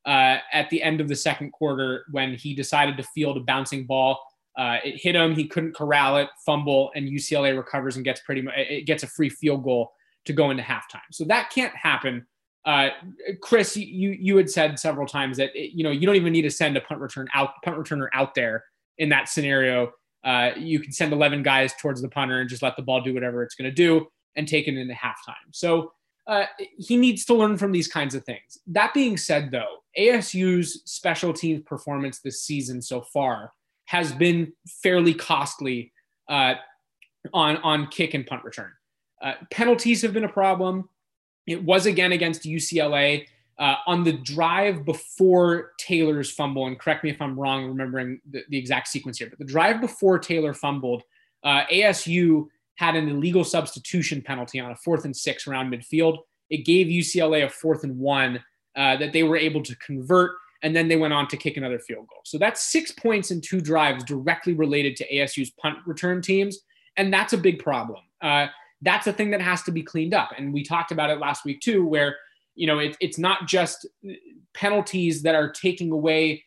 uh, at the end of the second quarter when he decided to field a bouncing ball. Uh, it hit him. He couldn't corral it, fumble, and UCLA recovers and gets pretty much it gets a free field goal to go into halftime. So that can't happen. Uh, Chris, you you had said several times that it, you know you don't even need to send a punt return out punt returner out there in that scenario uh, you can send 11 guys towards the punter and just let the ball do whatever it's going to do and take it into halftime. So uh, he needs to learn from these kinds of things. That being said, though, ASU's special teams performance this season so far has been fairly costly uh, on on kick and punt return. Uh, penalties have been a problem. It was again against UCLA uh, on the drive before Taylor's fumble, and correct me if I'm wrong, remembering the, the exact sequence here, but the drive before Taylor fumbled, uh, ASU had an illegal substitution penalty on a fourth and six around midfield. It gave UCLA a fourth and one uh, that they were able to convert, and then they went on to kick another field goal. So that's six points in two drives directly related to ASU's punt return teams, and that's a big problem. Uh, that's a thing that has to be cleaned up, and we talked about it last week too, where you know, it, it's not just penalties that are taking away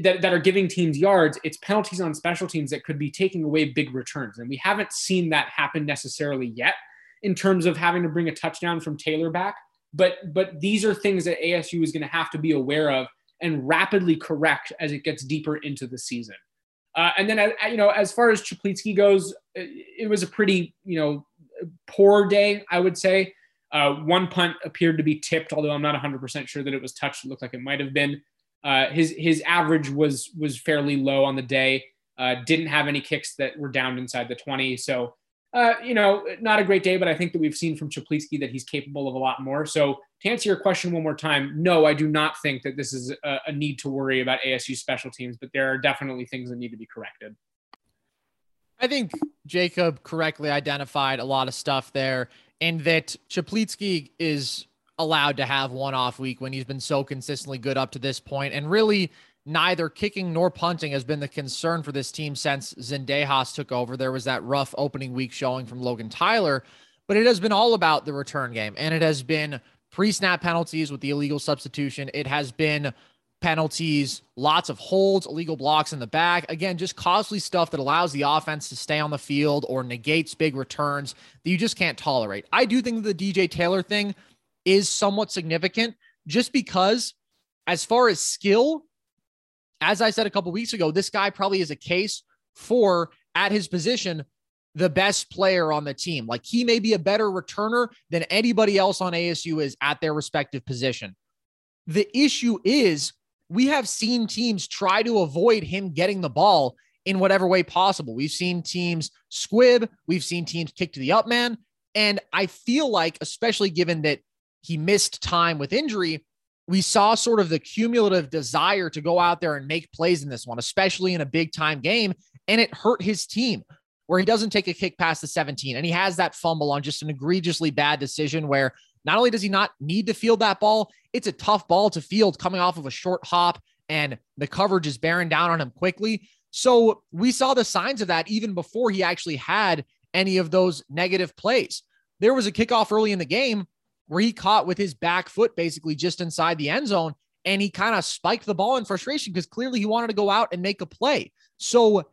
that, that are giving teams yards. It's penalties on special teams that could be taking away big returns. And we haven't seen that happen necessarily yet in terms of having to bring a touchdown from Taylor back. But but these are things that ASU is going to have to be aware of and rapidly correct as it gets deeper into the season. Uh, and then, uh, you know, as far as Czaplicki goes, it was a pretty, you know, poor day, I would say. Uh, one punt appeared to be tipped, although I'm not 100% sure that it was touched. It looked like it might have been. Uh, his his average was was fairly low on the day. Uh, didn't have any kicks that were down inside the 20. So, uh, you know, not a great day, but I think that we've seen from Czaplicki that he's capable of a lot more. So, to answer your question one more time, no, I do not think that this is a, a need to worry about ASU special teams, but there are definitely things that need to be corrected. I think Jacob correctly identified a lot of stuff there and that Czaplicki is allowed to have one off week when he's been so consistently good up to this point. And really, neither kicking nor punting has been the concern for this team since Zendejas took over. There was that rough opening week showing from Logan Tyler, but it has been all about the return game. And it has been pre snap penalties with the illegal substitution. It has been penalties, lots of holds, illegal blocks in the back. Again, just costly stuff that allows the offense to stay on the field or negates big returns that you just can't tolerate. I do think the DJ Taylor thing is somewhat significant just because, as far as skill, as I said a couple weeks ago, this guy probably is a case for at his position the best player on the team. Like he may be a better returner than anybody else on ASU is at their respective position. The issue is we have seen teams try to avoid him getting the ball in whatever way possible. We've seen teams squib, we've seen teams kick to the up man. And I feel like, especially given that he missed time with injury, we saw sort of the cumulative desire to go out there and make plays in this one, especially in a big time game. And it hurt his team where he doesn't take a kick past the 17 and he has that fumble on just an egregiously bad decision where not only does he not need to field that ball, it's a tough ball to field coming off of a short hop and the coverage is bearing down on him quickly. So we saw the signs of that even before he actually had any of those negative plays. There was a kickoff early in the game where he caught with his back foot basically just inside the end zone and he kind of spiked the ball in frustration because clearly he wanted to go out and make a play. So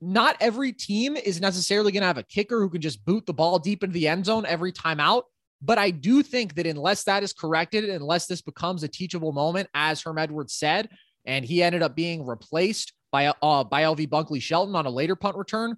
not every team is necessarily going to have a kicker who can just boot the ball deep into the end zone every time out. But I do think that unless that is corrected, unless this becomes a teachable moment, as Herm Edwards said, and he ended up being replaced by uh, by LV Bunkley Shelton on a later punt return,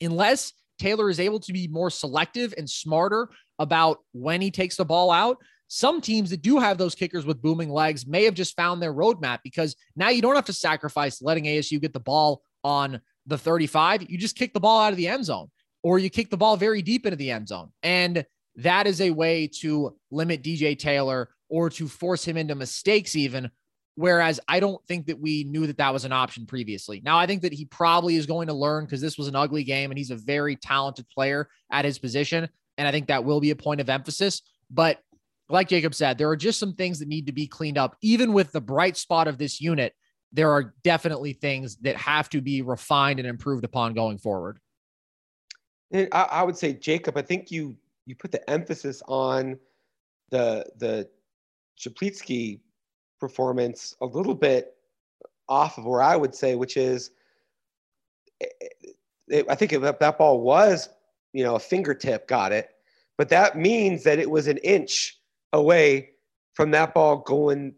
unless Taylor is able to be more selective and smarter about when he takes the ball out, some teams that do have those kickers with booming legs may have just found their roadmap because now you don't have to sacrifice letting ASU get the ball on the 35. You just kick the ball out of the end zone or you kick the ball very deep into the end zone. And that is a way to limit DJ Taylor or to force him into mistakes, even. Whereas I don't think that we knew that that was an option previously. Now, I think that he probably is going to learn because this was an ugly game and he's a very talented player at his position. And I think that will be a point of emphasis. But like Jacob said, there are just some things that need to be cleaned up. Even with the bright spot of this unit, there are definitely things that have to be refined and improved upon going forward. And I, I would say, Jacob, I think you you put the emphasis on the the Czaplicki performance a little bit off of where I would say, which is, it, eh, it, I think that that ball was, you know, a fingertip got it, but that means that it was an inch away from that ball going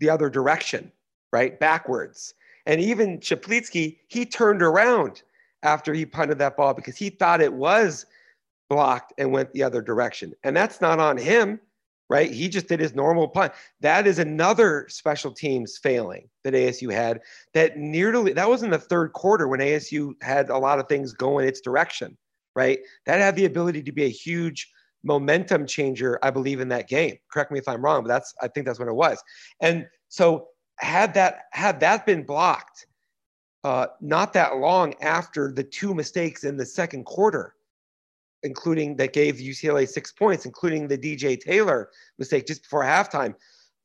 the other direction, right? Backwards. And even Czaplicki, he turned around after he punted that ball because he thought it was blocked and went the other direction. And that's not on him, right? He just did his normal punt. That is another special teams failing that ASU had that nearly, that was in the third quarter when ASU had a lot of things going its direction, right? That had the ability to be a huge momentum changer, I believe, in that game. Correct me if I'm wrong, but that's I think that's what it was. And so had that had that been blocked, uh, not that long after the two mistakes in the second quarter, including that gave UCLA six points, including the DJ Taylor mistake just before halftime,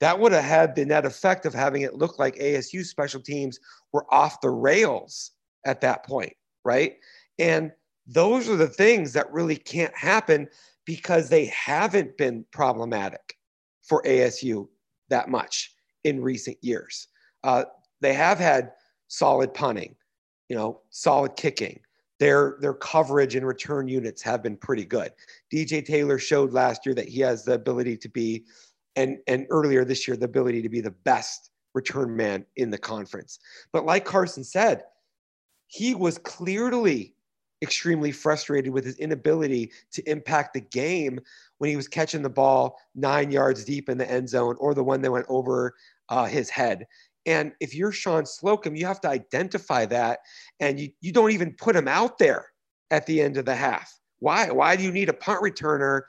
that would have had the net effect of having it look like ASU special teams were off the rails at that point, right? And those are the things that really can't happen because they haven't been problematic for ASU that much in recent years. Uh, they have had solid punting, you know, solid kicking. Their their coverage and return units have been pretty good. DJ Taylor showed last year that he has the ability to be, and and earlier this year the ability to be the best return man in the conference. But like Carson said, he was clearly extremely frustrated with his inability to impact the game when he was catching the ball nine yards deep in the end zone or the one that went over uh, his head. And if you're Shawn Slocum, you have to identify that and you, you don't even put him out there at the end of the half. Why? Why do you need a punt returner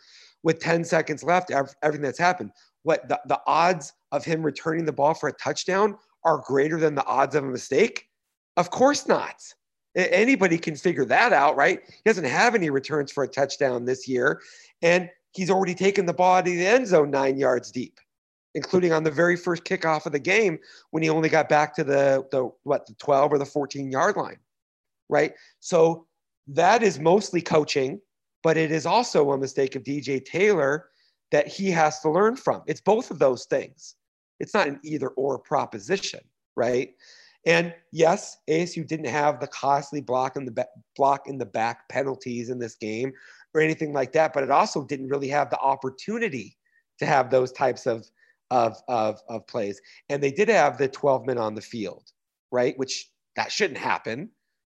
with 10 seconds left, everything that's happened? What the, the odds of him returning the ball for a touchdown are greater than the odds of a mistake? Of course not. Anybody can figure that out, right? He doesn't have any returns for a touchdown this year, and he's already taken the ball out of the end zone nine yards deep, including on the very first kickoff of the game when he only got back to the the what the 12 or the 14 yard line, right? So that is mostly coaching, but it is also a mistake of DJ Taylor that he has to learn from. It's both of those things. It's not an either or proposition, right? And yes, ASU didn't have the costly block in the back, block in the back penalties in this game or anything like that, but it also didn't really have the opportunity to have those types of of of, of plays. And they did have the 12 men on the field, right? Which that shouldn't happen.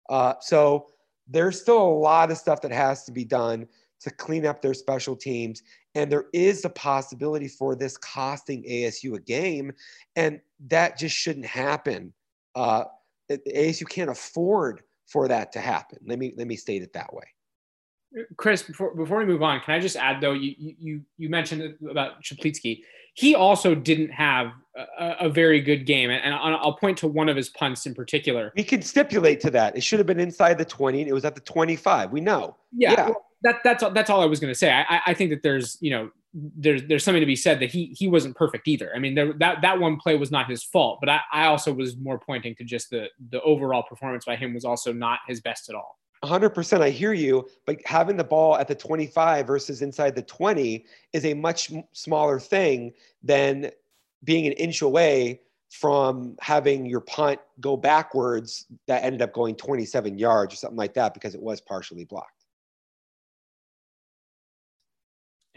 Uh, so there's still a lot of stuff that has to be done to clean up their special teams. And there is a possibility for this costing ASU a game. And that just shouldn't happen uh, ASU can't afford for that to happen. Let me let me state it that way. Chris, before before we move on, can I just add though you you you mentioned about Czaplicki. He also didn't have a, a, very good game, and I'll point to one of his punts in particular. We can stipulate to that. It should have been inside the twenty, it was at the twenty-five. We know. Yeah. yeah. That that's that's all I was going to say. I, I think that there's you know there's there's something to be said that he he wasn't perfect either. I mean there, that that one play was not his fault, but I, I also was more pointing to just the the overall performance by him was also not his best at all. 100% I hear you, but having the ball at the 25 versus inside the 20 is a much smaller thing than being an inch away from having your punt go backwards that ended up going 27 yards or something like that because it was partially blocked.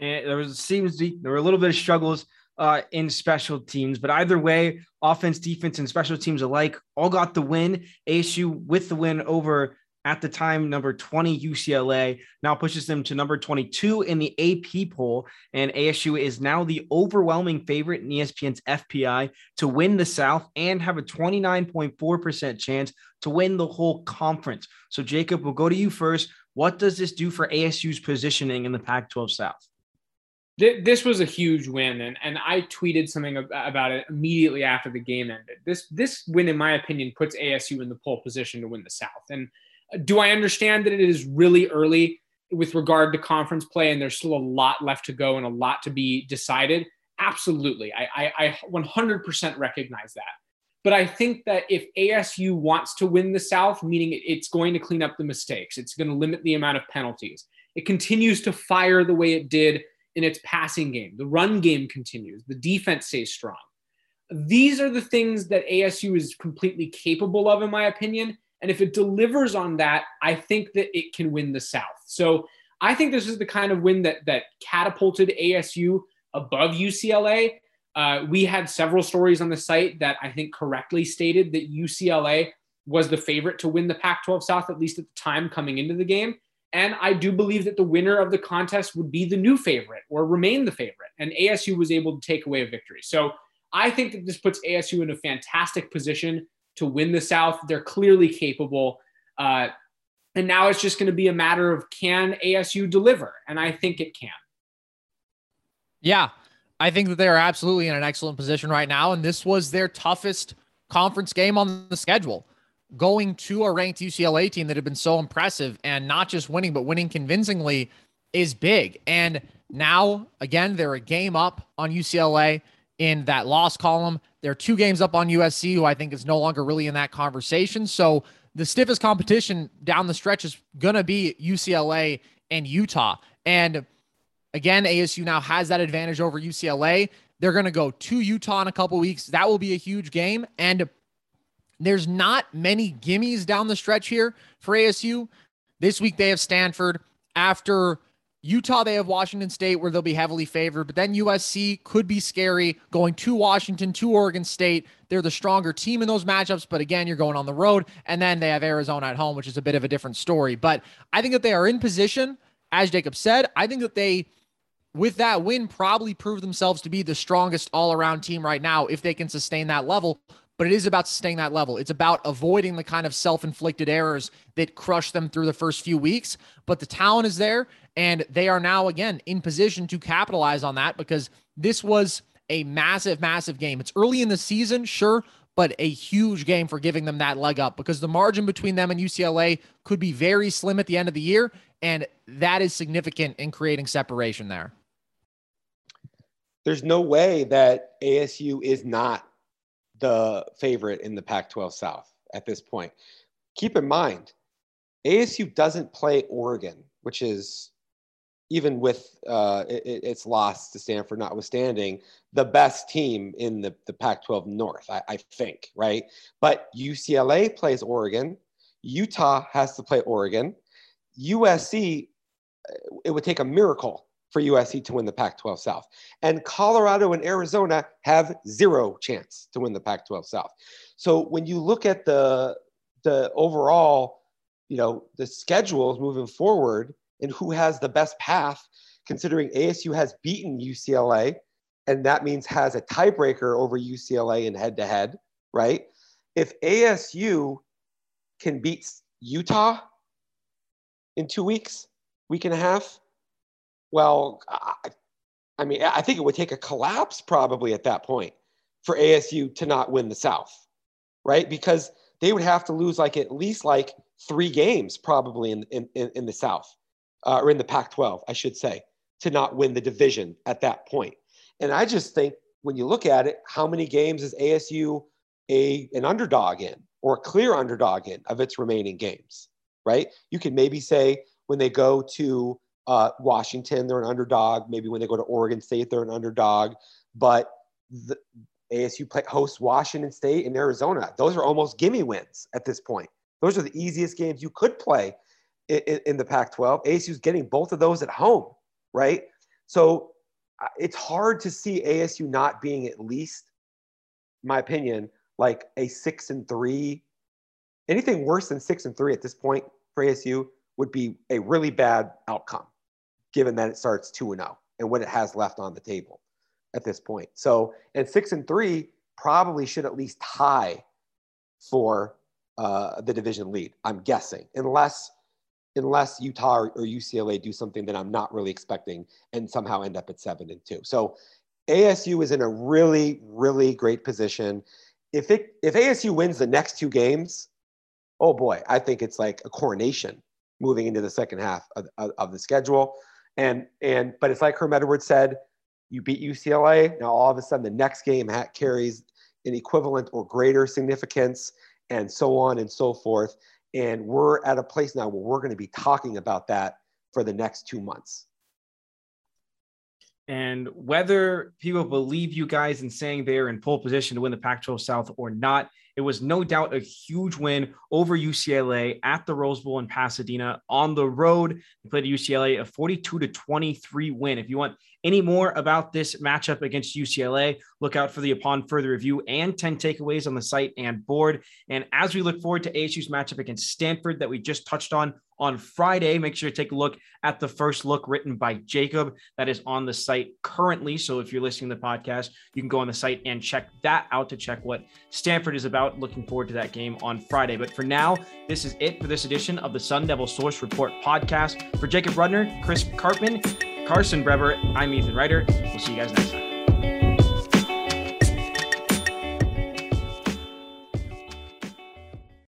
And there was seems to, there were a little bit of struggles uh, in special teams, but either way, offense, defense, and special teams alike all got the win. ASU with the win over at the time number 20 UCLA now pushes them to number 22 in the AP poll and ASU is now the overwhelming favorite in ESPN's FPI to win the South and have a 29.4% chance to win the whole conference. So Jacob, we'll go to you first. What does this do for ASU's positioning in the Pac-12 South? This was a huge win, and, and I tweeted something about it immediately after the game ended. This this win, in my opinion, puts ASU in the pole position to win the South. And uh, do I understand that it is really early with regard to conference play and there's still a lot left to go and a lot to be decided? Absolutely. I, I, I 100% recognize that. But I think that if ASU wants to win the South, meaning it's going to clean up the mistakes, it's going to limit the amount of penalties, it continues to fire the way it did in its passing game, the run game continues, the defense stays strong. These are the things that ASU is completely capable of, in my opinion. And if it delivers on that, I think that it can win the South. So I think this is the kind of win that that catapulted ASU above UCLA. Uh, we had several stories on the site that I think correctly stated that UCLA was the favorite to win the Pac 12 South, at least at the time coming into the game. And I do believe that the winner of the contest would be the new favorite or remain the favorite. And ASU was able to take away a victory. So I think that this puts ASU in a fantastic position to win the South. They're clearly capable. Uh, and now it's just going to be a matter of can ASU deliver? And I think it can. Yeah, I think that they are absolutely in an excellent position right now. And this was their toughest conference game on the schedule. Going to a ranked UCLA team that had been so impressive and not just winning, but winning convincingly is big. And now, again, they're a game up on UCLA in that loss column. They're two games up on USC, who I think is no longer really in that conversation. So the stiffest competition down the stretch is going to be UCLA and Utah. And again, ASU now has that advantage over UCLA. They're going to go to Utah in a couple weeks. That will be a huge game. And there's not many gimmies down the stretch here for ASU. This week they have Stanford. After Utah, they have Washington State where they'll be heavily favored, but then USC could be scary going to Washington, to Oregon State. They're the stronger team in those matchups, but again, you're going on the road. And then they have Arizona at home, which is a bit of a different story. But I think that they are in position, as Jacob said. I think that they, with that win, probably prove themselves to be the strongest all around team right now if they can sustain that level but it is about staying that level. It's about avoiding the kind of self inflicted errors that crush them through the first few weeks. But the talent is there, and they are now, again, in position to capitalize on that because this was a massive, massive game. It's early in the season, sure, but a huge game for giving them that leg up because the margin between them and UCLA could be very slim at the end of the year. And that is significant in creating separation there. There's no way that ASU is not the favorite in the Pac 12 South at this point. Keep in mind, ASU doesn't play Oregon, which is even with uh, it, its loss to Stanford notwithstanding, the best team in the, the Pac 12 North, I, I think, right? But UCLA plays Oregon, Utah has to play Oregon, USC, it would take a miracle for USC to win the Pac 12 South. And Colorado and Arizona have zero chance to win the Pac 12 South. So when you look at the, the overall, you know, the schedules moving forward and who has the best path, considering ASU has beaten UCLA, and that means has a tiebreaker over UCLA in head to head, right? If ASU can beat Utah in two weeks, week and a half, well, I, I mean, I think it would take a collapse probably at that point for ASU to not win the South, right? Because they would have to lose like at least like three games probably in in, in the South uh, or in the Pac 12, I should say, to not win the division at that point. And I just think when you look at it, how many games is ASU a, an underdog in or a clear underdog in of its remaining games, right? You can maybe say when they go to uh, Washington, they're an underdog. Maybe when they go to Oregon State, they're an underdog. But the, ASU play, hosts Washington State and Arizona. Those are almost gimme wins at this point. Those are the easiest games you could play in, in, in the Pac 12. ASU is getting both of those at home, right? So uh, it's hard to see ASU not being at least, my opinion, like a six and three. Anything worse than six and three at this point for ASU would be a really bad outcome, given that it starts two and zero oh and what it has left on the table at this point. So, and six and three probably should at least tie for uh, the division lead. I'm guessing, unless unless Utah or, UCLA do something that I'm not really expecting and somehow end up at seven and two. So, ASU is in a really really great position. If it if ASU wins the next two games, oh boy, I think it's like a coronation moving into the second half of, of, of the schedule. And and but it's like Herm Edwards said you beat UCLA. Now all of a sudden the next game carries an equivalent or greater significance, and so on and so forth. And we're at a place now where we're going to be talking about that for the next two months. And whether people believe you guys in saying they're in pole position to win the Pac 12 South or not, it was no doubt a huge win over UCLA at the Rose Bowl in Pasadena on the road. They played UCLA a 42 to 23 win. If you want any more about this matchup against UCLA, look out for the upon further review and 10 takeaways on the site and board. And as we look forward to ASU's matchup against Stanford that we just touched on on Friday, make sure to take a look at the first look written by Jacob that is on the site currently. So if you're listening to the podcast, you can go on the site and check that out to check what Stanford is about. Looking forward to that game on Friday. But for now, this is it for this edition of the Sun Devil Source Report podcast. For Jacob Rudner, Chris Karpman, Carson Brever. I'm Ethan Ryder. We'll see you guys next time.